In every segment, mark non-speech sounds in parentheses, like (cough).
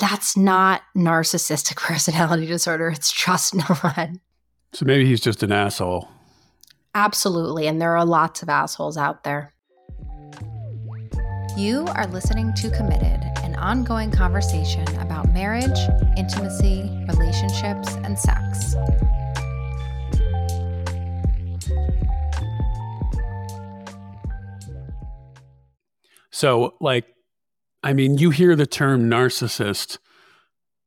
that's not narcissistic (laughs) personality disorder. It's just (laughs) not. So maybe he's just an asshole. Absolutely. And there are lots of assholes out there. You are listening to Committed, an ongoing conversation about marriage, intimacy, relationships, and sex. So, like, I mean, you hear the term narcissist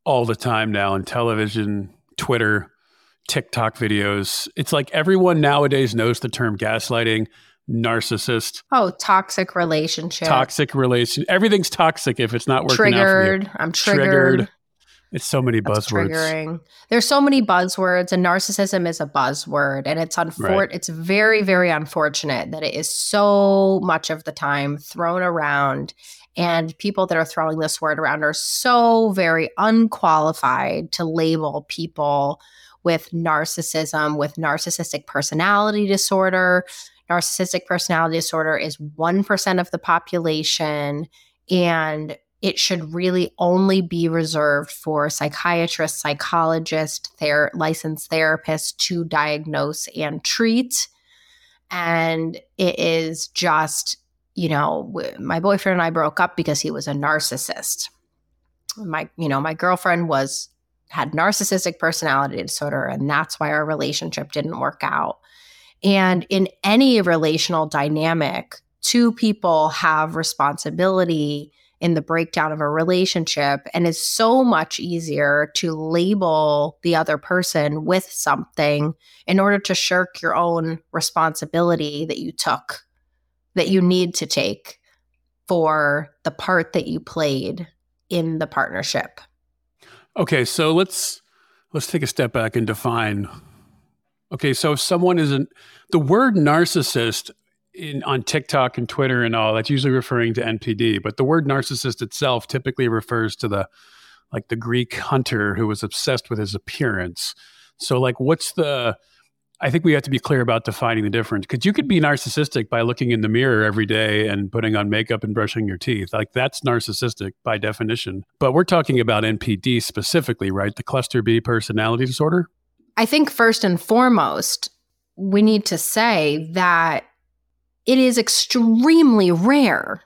all the time now in television, Twitter, TikTok videos. It's like everyone nowadays knows the term gaslighting, narcissist. Oh, toxic relationship. Toxic relation. Everything's toxic if it's not working triggered. out. I'm triggered. triggered. It's so many That's buzzwords. Triggering. There's so many buzzwords, and narcissism is a buzzword, and it's unfor- right. It's very, very unfortunate that it is so much of the time thrown around, and people that are throwing this word around are so very unqualified to label people with narcissism, with narcissistic personality disorder. Narcissistic personality disorder is 1% of the population. And it should really only be reserved for psychiatrists, psychologists, ther- licensed therapists to diagnose and treat. And it is just, you know, w- my boyfriend and I broke up because he was a narcissist. My, you know, my girlfriend was had narcissistic personality disorder, and that's why our relationship didn't work out. And in any relational dynamic, two people have responsibility in the breakdown of a relationship and it's so much easier to label the other person with something in order to shirk your own responsibility that you took that you need to take for the part that you played in the partnership. Okay, so let's let's take a step back and define Okay, so if someone isn't the word narcissist in on TikTok and Twitter and all, that's usually referring to NPD. But the word narcissist itself typically refers to the like the Greek hunter who was obsessed with his appearance. So like what's the I think we have to be clear about defining the difference because you could be narcissistic by looking in the mirror every day and putting on makeup and brushing your teeth. Like that's narcissistic by definition. But we're talking about NPD specifically, right? The cluster B personality disorder. I think first and foremost, we need to say that it is extremely rare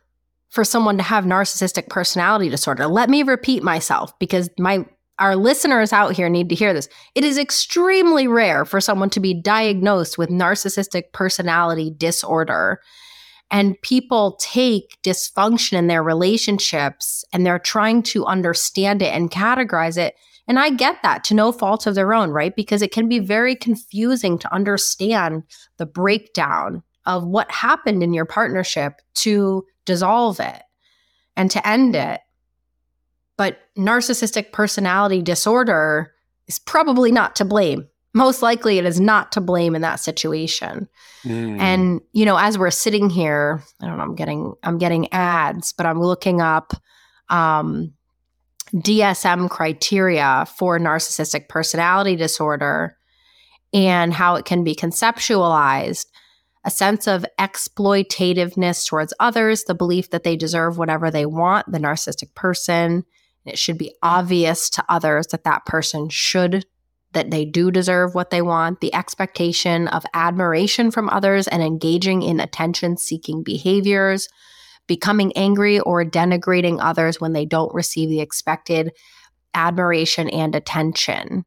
for someone to have narcissistic personality disorder. Let me repeat myself because my our listeners out here need to hear this. It is extremely rare for someone to be diagnosed with narcissistic personality disorder. And people take dysfunction in their relationships and they're trying to understand it and categorize it. And I get that to no fault of their own, right? Because it can be very confusing to understand the breakdown of what happened in your partnership to dissolve it and to end it. But narcissistic personality disorder is probably not to blame. Most likely, it is not to blame in that situation. Mm. And you know, as we're sitting here, I don't know. I'm getting I'm getting ads, but I'm looking up um, DSM criteria for narcissistic personality disorder and how it can be conceptualized a sense of exploitativeness towards others, the belief that they deserve whatever they want, the narcissistic person. It should be obvious to others that that person should, that they do deserve what they want, the expectation of admiration from others and engaging in attention seeking behaviors, becoming angry or denigrating others when they don't receive the expected admiration and attention.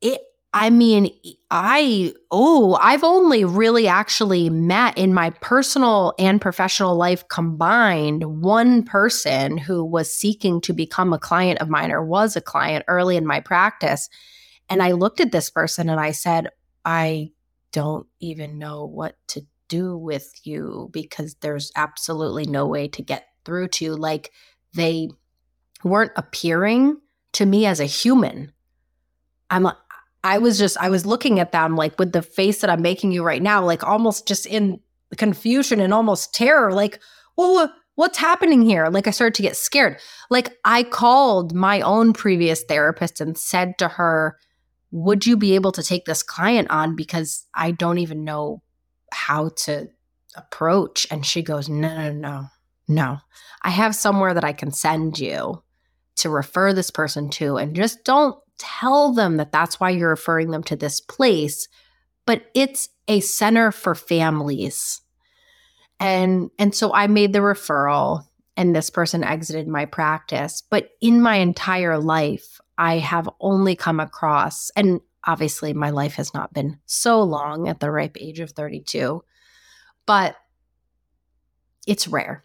It I mean, I, oh, I've only really actually met in my personal and professional life combined one person who was seeking to become a client of mine or was a client early in my practice. And I looked at this person and I said, I don't even know what to do with you because there's absolutely no way to get through to you. Like they weren't appearing to me as a human. I'm like, I was just, I was looking at them like with the face that I'm making you right now, like almost just in confusion and almost terror. Like, well, what's happening here? Like, I started to get scared. Like, I called my own previous therapist and said to her, Would you be able to take this client on? Because I don't even know how to approach. And she goes, No, no, no, no. I have somewhere that I can send you to refer this person to and just don't tell them that that's why you're referring them to this place but it's a center for families. And and so i made the referral and this person exited my practice but in my entire life i have only come across and obviously my life has not been so long at the ripe age of 32 but it's rare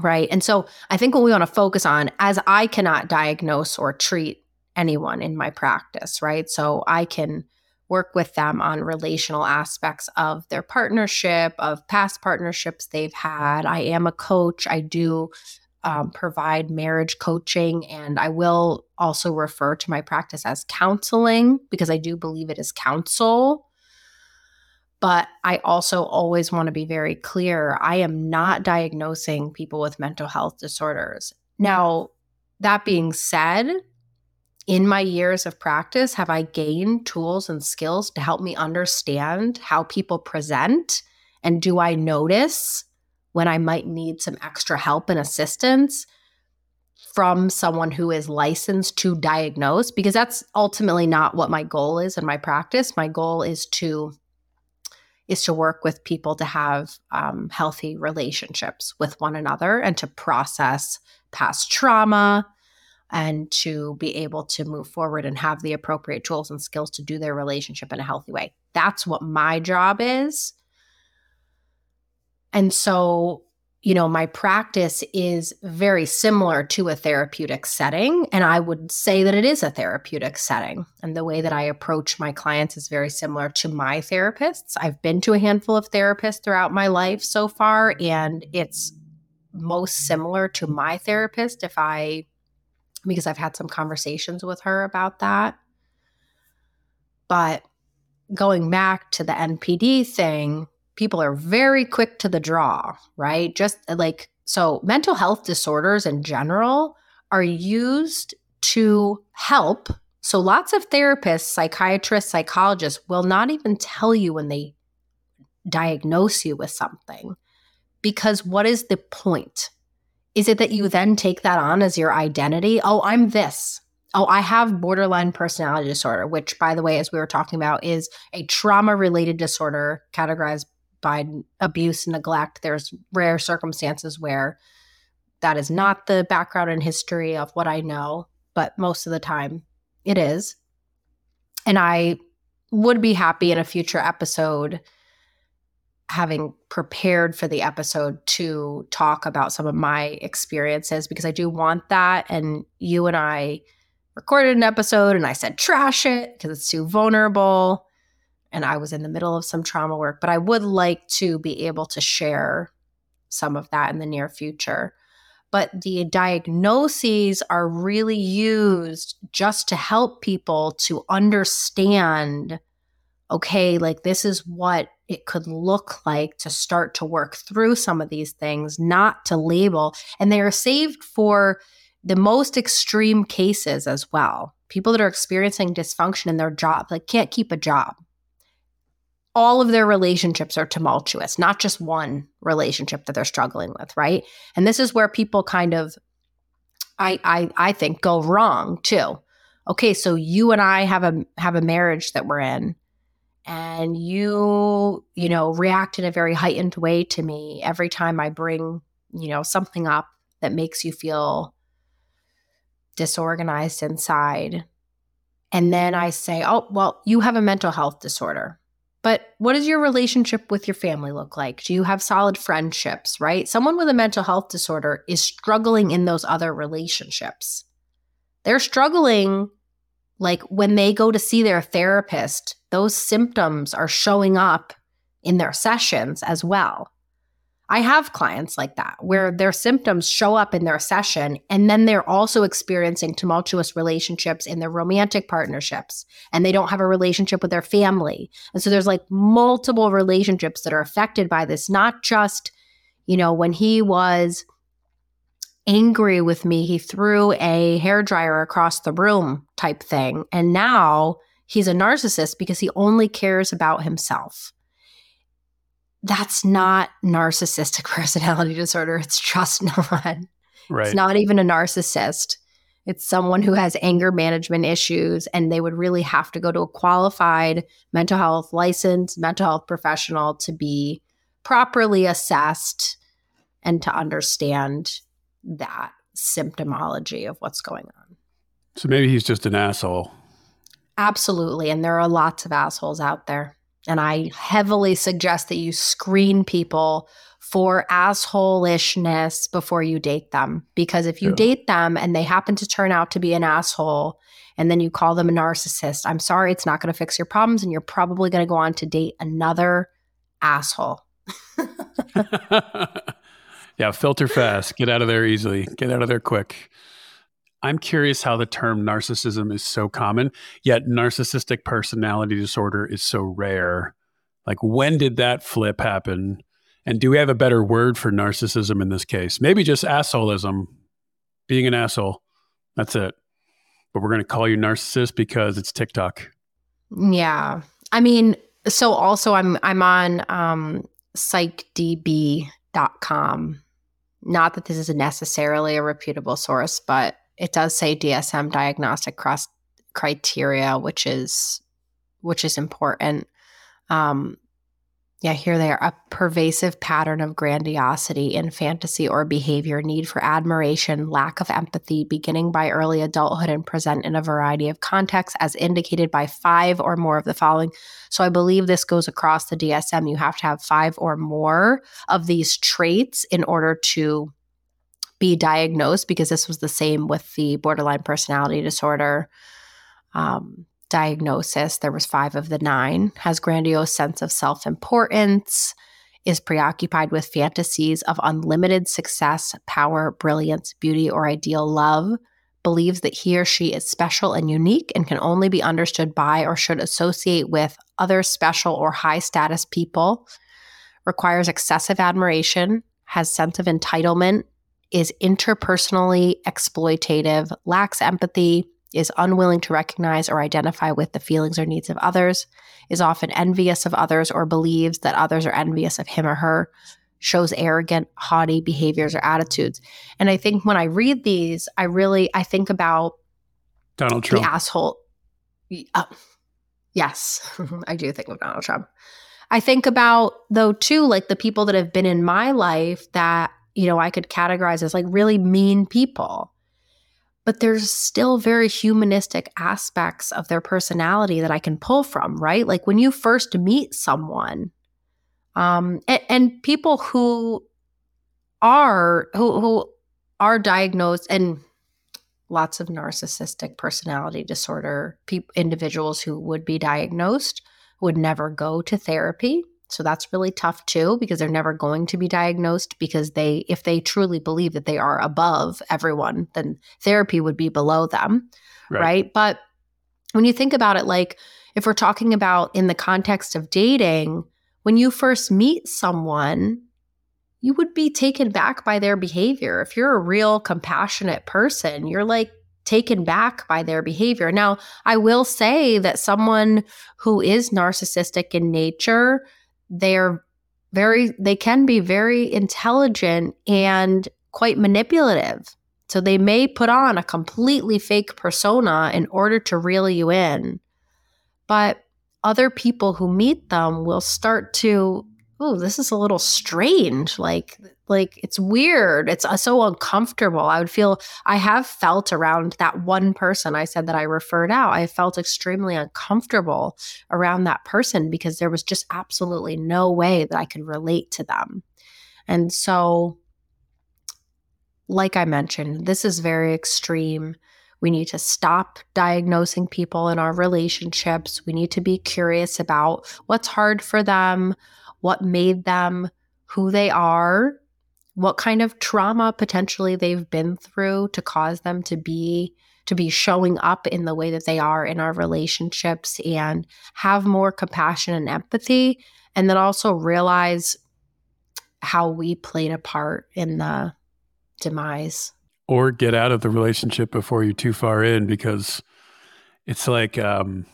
right? And so i think what we want to focus on as i cannot diagnose or treat anyone in my practice, right? So I can work with them on relational aspects of their partnership, of past partnerships they've had. I am a coach. I do um, provide marriage coaching, and I will also refer to my practice as counseling because I do believe it is counsel. But I also always want to be very clear I am not diagnosing people with mental health disorders. Now, that being said, in my years of practice, have I gained tools and skills to help me understand how people present? And do I notice when I might need some extra help and assistance from someone who is licensed to diagnose? Because that's ultimately not what my goal is in my practice. My goal is to is to work with people to have um, healthy relationships with one another and to process past trauma and to be able to move forward and have the appropriate tools and skills to do their relationship in a healthy way. That's what my job is. And so, you know, my practice is very similar to a therapeutic setting. And I would say that it is a therapeutic setting. And the way that I approach my clients is very similar to my therapists. I've been to a handful of therapists throughout my life so far, and it's most similar to my therapist if I because I've had some conversations with her about that. But going back to the NPD thing, people are very quick to the draw, right? Just uh, like so, mental health disorders in general are used to help. So, lots of therapists, psychiatrists, psychologists will not even tell you when they diagnose you with something because what is the point? Is it that you then take that on as your identity? Oh, I'm this. Oh, I have borderline personality disorder, which, by the way, as we were talking about, is a trauma related disorder categorized by abuse and neglect. There's rare circumstances where that is not the background and history of what I know, but most of the time it is. And I would be happy in a future episode having prepared for the episode to talk about some of my experiences because I do want that. And you and I recorded an episode and I said, trash it because it's too vulnerable. And I was in the middle of some trauma work, but I would like to be able to share some of that in the near future. But the diagnoses are really used just to help people to understand okay, like this is what it could look like to start to work through some of these things, not to label. And they are saved for the most extreme cases as well. People that are experiencing dysfunction in their job, like can't keep a job. All of their relationships are tumultuous, not just one relationship that they're struggling with, right? And this is where people kind of I I I think go wrong too. Okay, so you and I have a have a marriage that we're in and you you know react in a very heightened way to me every time i bring you know something up that makes you feel disorganized inside. And then i say oh well you have a mental health disorder but what does your relationship with your family look like? Do you have solid friendships? Right? Someone with a mental health disorder is struggling in those other relationships. They're struggling like when they go to see their therapist, those symptoms are showing up in their sessions as well. I have clients like that where their symptoms show up in their session and then they're also experiencing tumultuous relationships in their romantic partnerships and they don't have a relationship with their family. And so there's like multiple relationships that are affected by this, not just, you know, when he was angry with me. He threw a hair dryer across the room type thing. And now he's a narcissist because he only cares about himself. That's not narcissistic (laughs) personality disorder. It's just not. Right. It's not even a narcissist It's someone who has anger management issues, and they would really have to go to a qualified mental health licensed mental health professional to be properly assessed and to understand that symptomology of what's going on. So maybe he's just an asshole. Absolutely. And there are lots of assholes out there. And I heavily suggest that you screen people for assholishness before you date them. Because if you yeah. date them and they happen to turn out to be an asshole and then you call them a narcissist, I'm sorry, it's not going to fix your problems. And you're probably going to go on to date another asshole. (laughs) (laughs) (laughs) yeah, filter fast. Get out of there easily. Get out of there quick. I'm curious how the term narcissism is so common, yet narcissistic personality disorder is so rare. Like, when did that flip happen? And do we have a better word for narcissism in this case? Maybe just assholism, being an asshole. That's it. But we're going to call you narcissist because it's TikTok. Yeah. I mean, so also I'm I'm on um psychdb.com. Not that this is necessarily a reputable source, but it does say DSM diagnostic cross criteria, which is which is important. Um, yeah, here they are. A pervasive pattern of grandiosity in fantasy or behavior, need for admiration, lack of empathy, beginning by early adulthood and present in a variety of contexts, as indicated by five or more of the following. So I believe this goes across the DSM. You have to have five or more of these traits in order to be diagnosed, because this was the same with the borderline personality disorder. Um, diagnosis, there was five of the nine, has grandiose sense of self-importance, is preoccupied with fantasies of unlimited success, power, brilliance, beauty, or ideal love, believes that he or she is special and unique and can only be understood by or should associate with other special or high status people, requires excessive admiration, has sense of entitlement, is interpersonally exploitative, lacks empathy, is unwilling to recognize or identify with the feelings or needs of others, is often envious of others or believes that others are envious of him or her, shows arrogant, haughty behaviors or attitudes. And I think when I read these, I really I think about Donald Trump. The asshole. Uh, yes, (laughs) I do think of Donald Trump. I think about though too like the people that have been in my life that, you know, I could categorize as like really mean people but there's still very humanistic aspects of their personality that I can pull from, right? Like when you first meet someone, um, and, and people who are who who are diagnosed and lots of narcissistic personality disorder pe- individuals who would be diagnosed would never go to therapy so that's really tough too because they're never going to be diagnosed because they if they truly believe that they are above everyone, then therapy would be below them. Right. right? But when you think about it like if we're talking about in the context of dating, when you first meet someone, you would be taken back by their behavior. If you're a real compassionate person, you're like taken back by their behavior. Now, I will say that someone who is narcissistic in nature they're very they can be very intelligent and quite manipulative. So they may put on a completely fake persona in order to reel you in. But other people who meet them will start to oh, this is a little strange. Like, like it's weird. It's uh, so uncomfortable. I would feel, I have felt around that one person I said that I referred out. I felt extremely uncomfortable around that person because there was just absolutely no way that I could relate to them. And so, like I mentioned, this is very extreme. We need to stop diagnosing people in our relationships. We need to be curious about what's hard for them, what made them who they are, what kind of trauma potentially they've been through to cause them to be to be showing up in the way that they are in our relationships and have more compassion and empathy and then also realize how we played a part in the demise. Or get out of the relationship before you're too far in because it's like um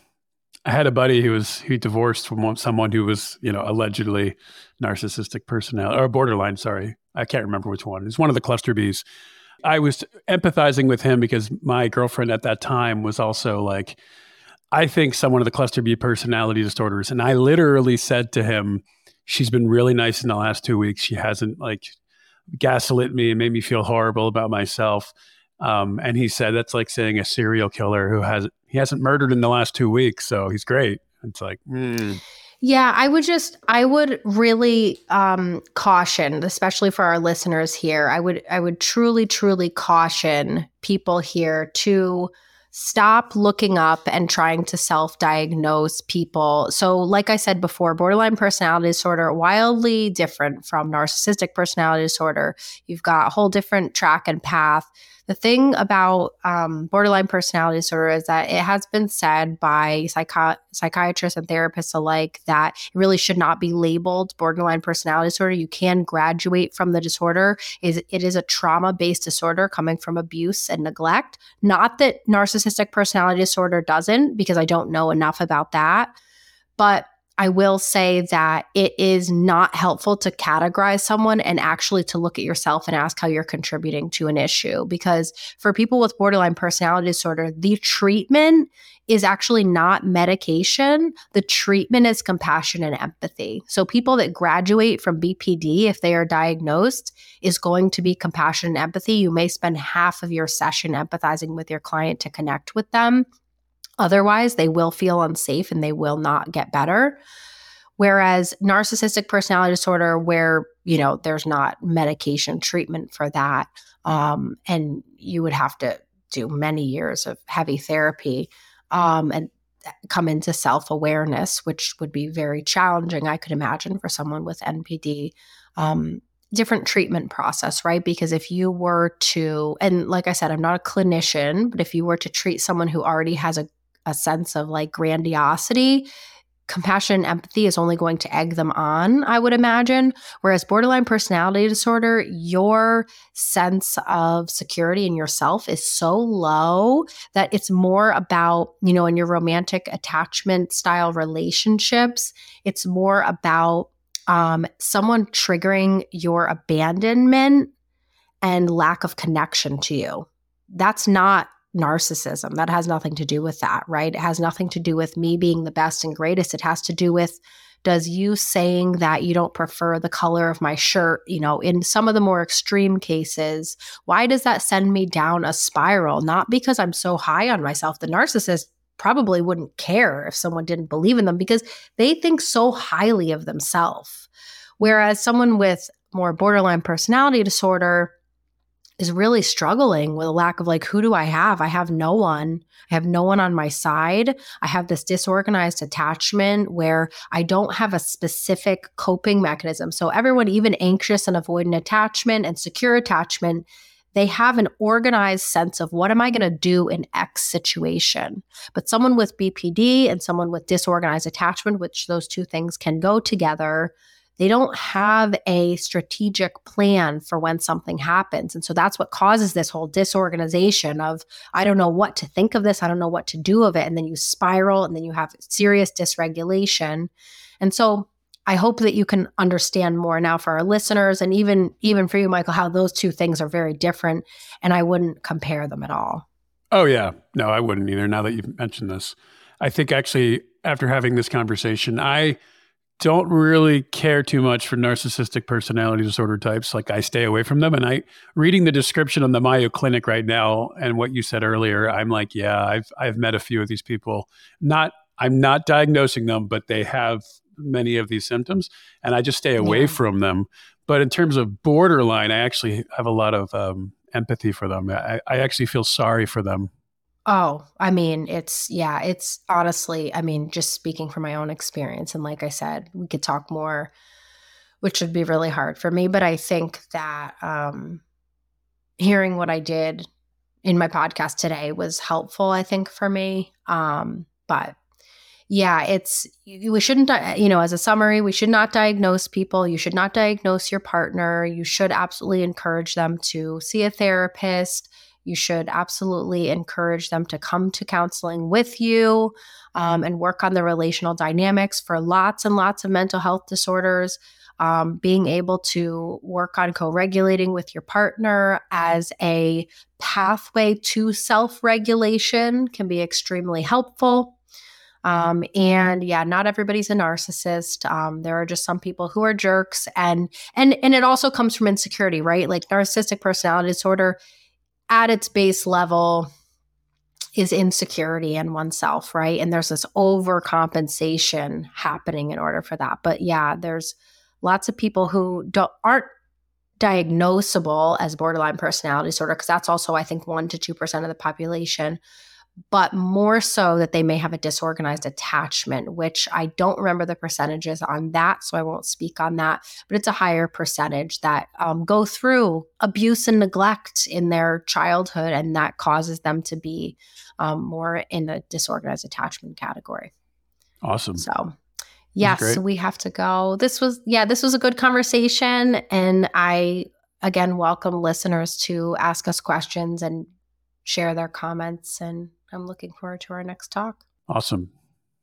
I had a buddy who was he divorced from someone who was you know allegedly narcissistic personality or borderline. Sorry, I can't remember which one. It's one of the cluster Bs. I was empathizing with him because my girlfriend at that time was also like, I think someone of the cluster B personality disorders. And I literally said to him, she's been really nice in the last two weeks. She hasn't like gaslit me and made me feel horrible about myself. Um, and he said that's like saying a serial killer who has he hasn't murdered in the last two weeks, so he's great. It's like, mm. yeah, I would just I would really um, caution, especially for our listeners here. I would I would truly truly caution people here to stop looking up and trying to self-diagnose people. So like I said before, borderline personality disorder wildly different from narcissistic personality disorder. You've got a whole different track and path the thing about um, borderline personality disorder is that it has been said by psychi- psychiatrists and therapists alike that it really should not be labeled borderline personality disorder. You can graduate from the disorder. Is it is a trauma based disorder coming from abuse and neglect. Not that narcissistic personality disorder doesn't, because I don't know enough about that, but I will say that it is not helpful to categorize someone and actually to look at yourself and ask how you're contributing to an issue. Because for people with borderline personality disorder, the treatment is actually not medication. The treatment is compassion and empathy. So, people that graduate from BPD, if they are diagnosed, is going to be compassion and empathy. You may spend half of your session empathizing with your client to connect with them. Otherwise, they will feel unsafe and they will not get better. Whereas narcissistic personality disorder, where you know there's not medication treatment for that, um, and you would have to do many years of heavy therapy um, and come into self awareness, which would be very challenging. I could imagine for someone with NPD. Um, different treatment process, right? Because if you were to, and like I said, I'm not a clinician, but if you were to treat someone who already has a a sense of like grandiosity compassion and empathy is only going to egg them on, I would imagine. Whereas borderline personality disorder, your sense of security in yourself is so low that it's more about, you know, in your romantic attachment style relationships, it's more about um, someone triggering your abandonment and lack of connection to you. That's not narcissism. That has nothing to do with that, right? It has nothing to do with me being the best and greatest. It has to do with does you saying that you don't prefer the color of my shirt, you know, in some of the more extreme cases, why does that send me down a spiral? Not because I'm so high on myself. The narcissist probably wouldn't care if someone didn't believe in them because they think so highly of themselves. Whereas someone with more borderline personality disorder, is really struggling with a lack of like, who do I have? I have no one. I have no one on my side. I have this disorganized attachment where I don't have a specific coping mechanism. So, everyone, even anxious and avoidant attachment and secure attachment, they have an organized sense of what am I going to do in X situation. But someone with BPD and someone with disorganized attachment, which those two things can go together, they don't have a strategic plan for when something happens. And so that's what causes this whole disorganization of, I don't know what to think of this. I don't know what to do of it. And then you spiral and then you have serious dysregulation. And so I hope that you can understand more now for our listeners and even even for you, Michael, how those two things are very different. And I wouldn't compare them at all. Oh yeah. No, I wouldn't either. Now that you've mentioned this. I think actually after having this conversation, I don't really care too much for narcissistic personality disorder types. Like I stay away from them. And I reading the description on the Mayo Clinic right now and what you said earlier, I'm like, yeah, I've I've met a few of these people. Not I'm not diagnosing them, but they have many of these symptoms, and I just stay away yeah. from them. But in terms of borderline, I actually have a lot of um, empathy for them. I, I actually feel sorry for them Oh, I mean, it's, yeah, it's honestly, I mean, just speaking from my own experience. And like I said, we could talk more, which would be really hard for me. But I think that um, hearing what I did in my podcast today was helpful, I think, for me. Um, but yeah, it's, we shouldn't, you know, as a summary, we should not diagnose people. You should not diagnose your partner. You should absolutely encourage them to see a therapist you should absolutely encourage them to come to counseling with you um, and work on the relational dynamics for lots and lots of mental health disorders. um, being able to work on co regulating with your partner as a pathway to self regulation can be extremely helpful. Um, and yeah, not everybody's a narcissist. Um, there are just some people who are jerks, and and and it also comes from insecurity, right? Like narcissistic personality disorder, at its base level, is insecurity in oneself, right? And there's this overcompensation happening in order for that. But yeah, there's lots of people who don't aren't diagnosable as borderline personality disorder because that's also I think 1 to 2% of the population but more so that they may have a disorganized attachment, which I don't remember the percentages on that, so I won't speak on that. But it's a higher percentage that um, go through abuse and neglect in their childhood, and that causes them to be um, more in the disorganized attachment category. Awesome. So, yes, we have to go. This was, yeah, this was a good conversation. And I, again, welcome listeners to ask us questions and share their comments and I'm looking forward to our next talk. Awesome.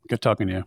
Good talking to you.